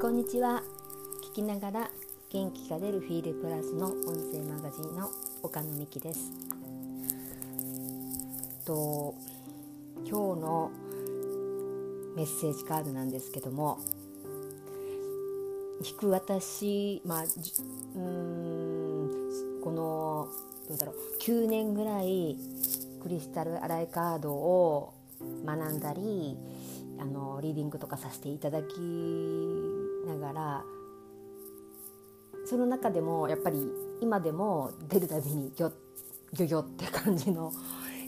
こんにちは。聞きながら元気が出るフィールプラスの音声マガジンの岡野美希です。と今日のメッセージカードなんですけども引く私まあうんこのどうだろう9年ぐらいクリスタルアライカードを学んだりあのリーディングとかさせていただきがらその中でもやっぱり今でも出るたびにギョギョギョって感じの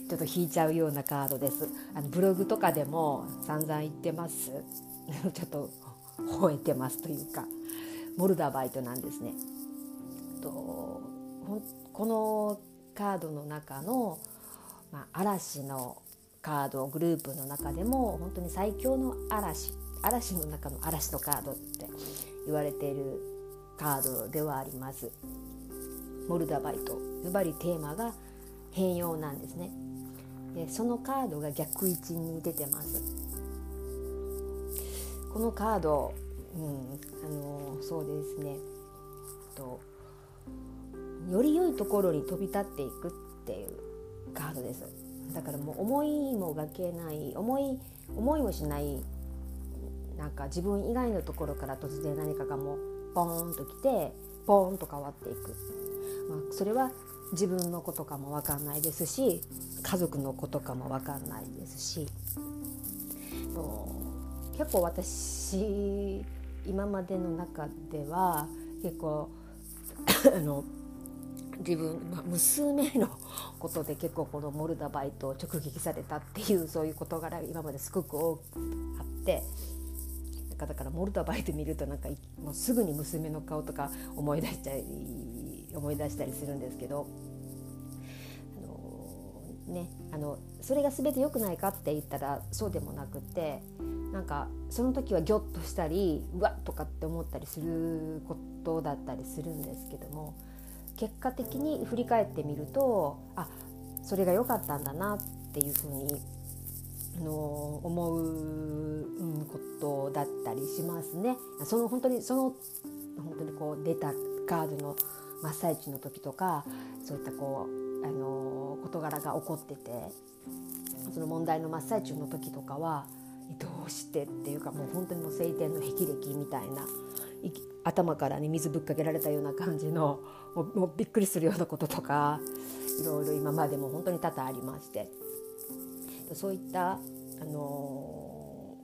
ちょっと引いちゃうようなカードです。あのブログとかでも散々言ってます。ちょっと吠えてますというかモルダバイトなんですね。とこのカードの中の、まあ、嵐のカードグループの中でも本当に最強の嵐嵐の中の嵐のカードって言われているカードではあります。モルダバイトズバリテーマが変容なんですね。でそのカードが逆位置に出てます。このカード、うん、あのそうですね。とより良いところに飛び立っていくっていうカードです。だからもう思いもがけない思い思いもしないなんか自分以外のところから突然何かがもうポーンときてポーンと変わっていく、まあ、それは自分のことかも分かんないですし家族のことかも分かんないですし。結構私今までの中では結構 あの自分、まあ、娘のことで結構このモルダバイトを直撃されたっていうそういう事柄が今まですごく多くあって。だからモルダバイト見るとなんかもうすぐに娘の顔とか思い出したり思い出したりするんですけど。あのね、あのそれが全て良くないかって言ったらそうでもなくてなんかその時はギョッとしたりうわっとかって思ったりすることだったりするんですけども結果的に振り返ってみるとあそれが良かったんだなっていうふうにの思うことだったりしますね。その本当にその本当にこう出たカードの真っ最中の時とかそういったこうあの事柄が起こっててその問題の真っ最中の時とかはどうしてっていうかもう本当にもう晴天の霹靂みたいな頭からね水ぶっかけられたような感じのもうびっくりするようなこととかいろいろ今までも本当に多々ありましてそういったあの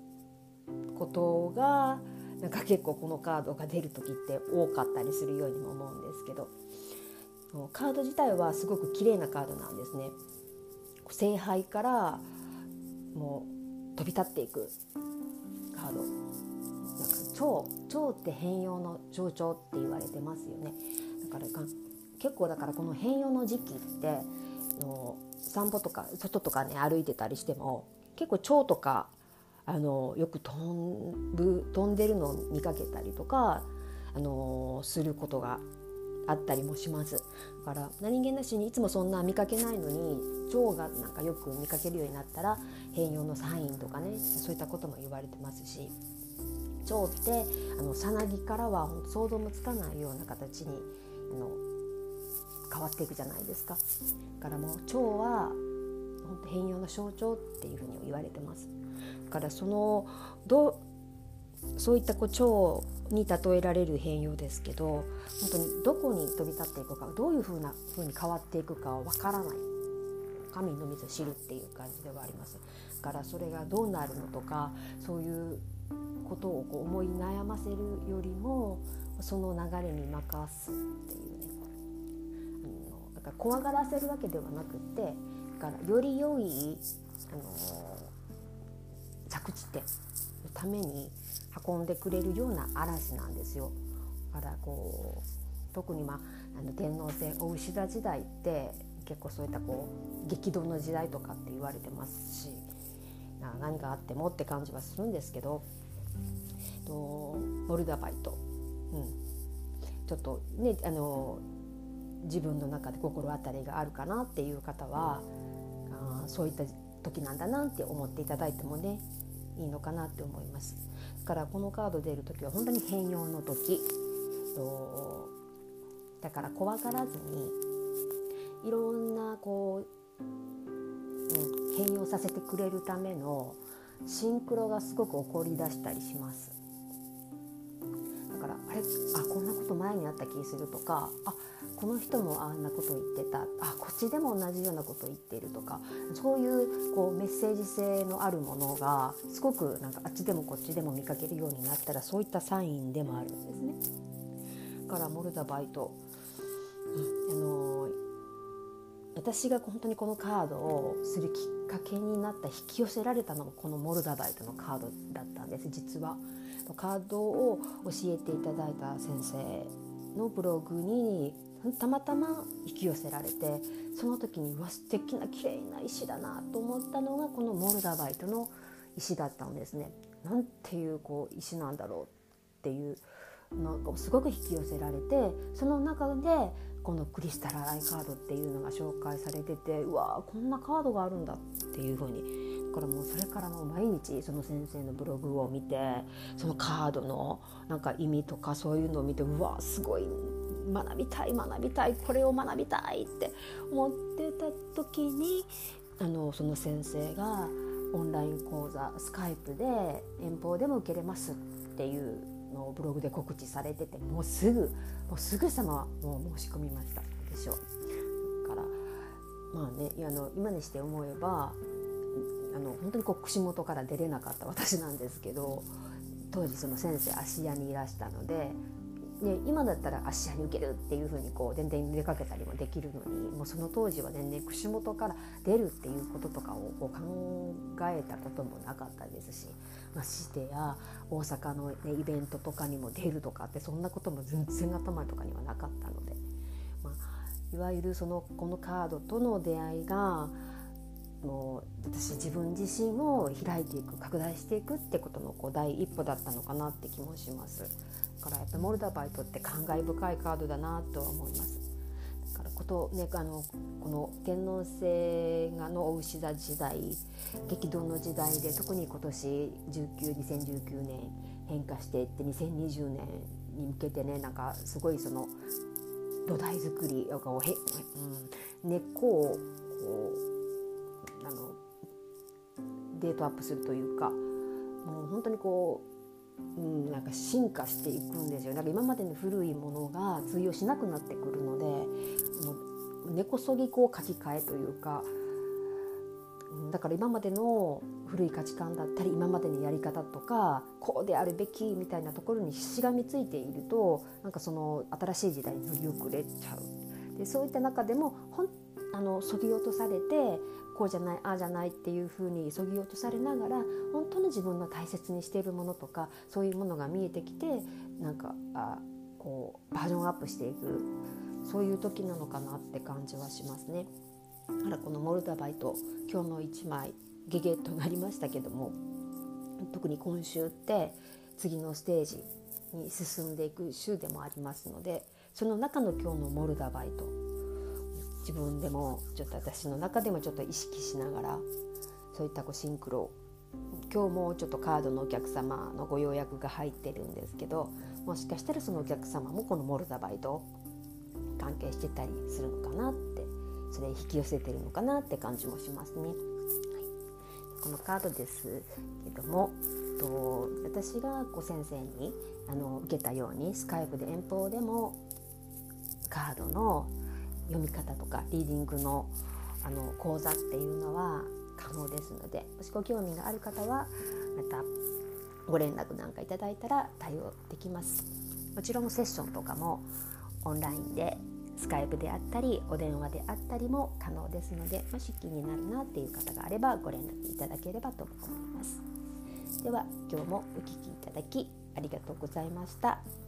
ー、ことがなんか結構このカードが出る時って多かったりするようにも思うんですけどカード自体はすごく綺麗なカードなんですね。聖杯からもう飛び立っていくカード蝶蝶って変容の象徴って言われてますよねだから結構だからこの変容の時期っての散歩とか外とかね歩いてたりしても結構蝶とかあのよく飛ぶ飛んでるのを見かけたりとかあのすることがあったりもします。だから何気なしにいつもそんな見かけないのに蝶がなんかよく見かけるようになったら変容のサインとかねそういったことも言われてますし蝶ってあのさなぎからは想像もつかないような形にあの変わっていくじゃないですか。だからもう蝶は本当変容の象徴っていうふうに言われてます。だからそのどそういったこう蝶に例えられる変容ですけど本当にどこに飛び立っていくかどういうふうなふうに変わっていくかはわからない神のみぞ知るっていう感じではあります。だからそれがどうなるのとかそういうことをこう思い悩ませるよりもその流れに任すっていう怖がらせるわけではなくてだからより良いあの着地点のために運んでくれるような嵐なんですよ。だからこう特に、まあ、あの天皇制お牛座時代って結構そういったこう激動の時代とかって言われてますし何があってもって感じはするんですけどとモルダバイト、うん、ちょっとねあの自分の中で心当たりがあるかなっていう方はあそういった時なんだなって思っていただいてもねいいのかなって思います。だからこのカード出る時は本当に変容の時。だから怖がらずにいろんなこう、うん、変容させてくれるためのシンクロがすごく起こりだしたりします。だからあれ？あこんなこと前にあった気するとかあこの人もあんなこと言ってたあこっちでも同じようなこと言っているとかそういうこうメッセージ性のあるものがすごくなんかあっちでもこっちでも見かけるようになったらそういったサインでもあるんですね。からモルダバイト、あの私が本当にこのカードをするきっかけになった引き寄せられたのがこのモルダバイトのカードだったんです実は。カードを教えていただいた先生のブログにたまたま引き寄せられてその時にうわ素敵な綺麗な石だなと思ったのがこのモルダバイトの石だったんですね。なんていうこう石なんだろうっていうなんかすごく引き寄せられてその中でこのクリスタルアイカードっていうのが紹介されててうわこんなカードがあるんだっていう風にだからもうそれからもう毎日その先生のブログを見てそのカードのなんか意味とかそういうのを見てうわすごい学びたい学びたいこれを学びたいって思ってた時にあのその先生がオンライン講座スカイプで遠方でも受けれますっていうのをブログで告知されててもうすぐもうすぐさまもう申し込みましたでしょう。からまあねあの今にして思えばあの本当にこう串本から出れなかった私なんですけど当時その先生芦屋にいらしたのでね、今だったら芦屋に受けるっていうふうにこう全然出かけたりもできるのにもうその当時は全然串本から出るっていうこととかをこう考えたこともなかったですし、まあ、してや大阪の、ね、イベントとかにも出るとかってそんなことも全然頭とかにはなかったので、まあ、いわゆるそのこのカードとの出会いがもう私自分自身を開いていく拡大していくってことのこう第一歩だったのかなって気もしますだ。からやっぱモルダバイトって感慨深いカードだなとは思います。だからこと、ね、あのこの天皇制がのお牛座時代激動の時代で特に今年192019年変化していって2020年に向けてねなんかすごいその土台作りをへ、うん、根っこをこうあのデートアップするというかもう本当にこううん、なんか進化していくんですよ。だか今までの古いものが通用しなくなってくるのでもう根こそぎこう書き換えというかだから今までの古い価値観だったり今までのやり方とかこうであるべきみたいなところにしがみついているとなんかその新しい時代に乗り遅れちゃう。でそういった中でもほんあのそぎ落とされてこうじゃないああじゃないっていうふうにそぎ落とされながら本当の自分の大切にしているものとかそういうものが見えてきてなんかあこうバージョンアップしていくそういう時なのかなって感じはしますね。あらこのモルダバイト今日の1枚ゲゲッとなりましたけども特に今週って次のステージに進んでいく週でもありますのでその中の今日のモルダバイト自分でもちょっと私の中でもちょっと意識しながらそういったこうシンクロ今日もちょっとカードのお客様のご予約が入ってるんですけどもしかしたらそのお客様もこのモルダバイト関係してたりするのかなってそれ引き寄せてるのかなって感じもしますね。はい、このカードですけどもと私がこう先生にあの受けたようにスカイプで遠方でもカードの読み方とかリーディングのあの講座っていうのは可能ですのでもしご興味がある方はまたご連絡なんかいただいたら対応できますもちろんセッションとかもオンラインでスカイプであったりお電話であったりも可能ですのでもし気になるなっていう方があればご連絡いただければと思いますでは今日もお聴きいただきありがとうございました。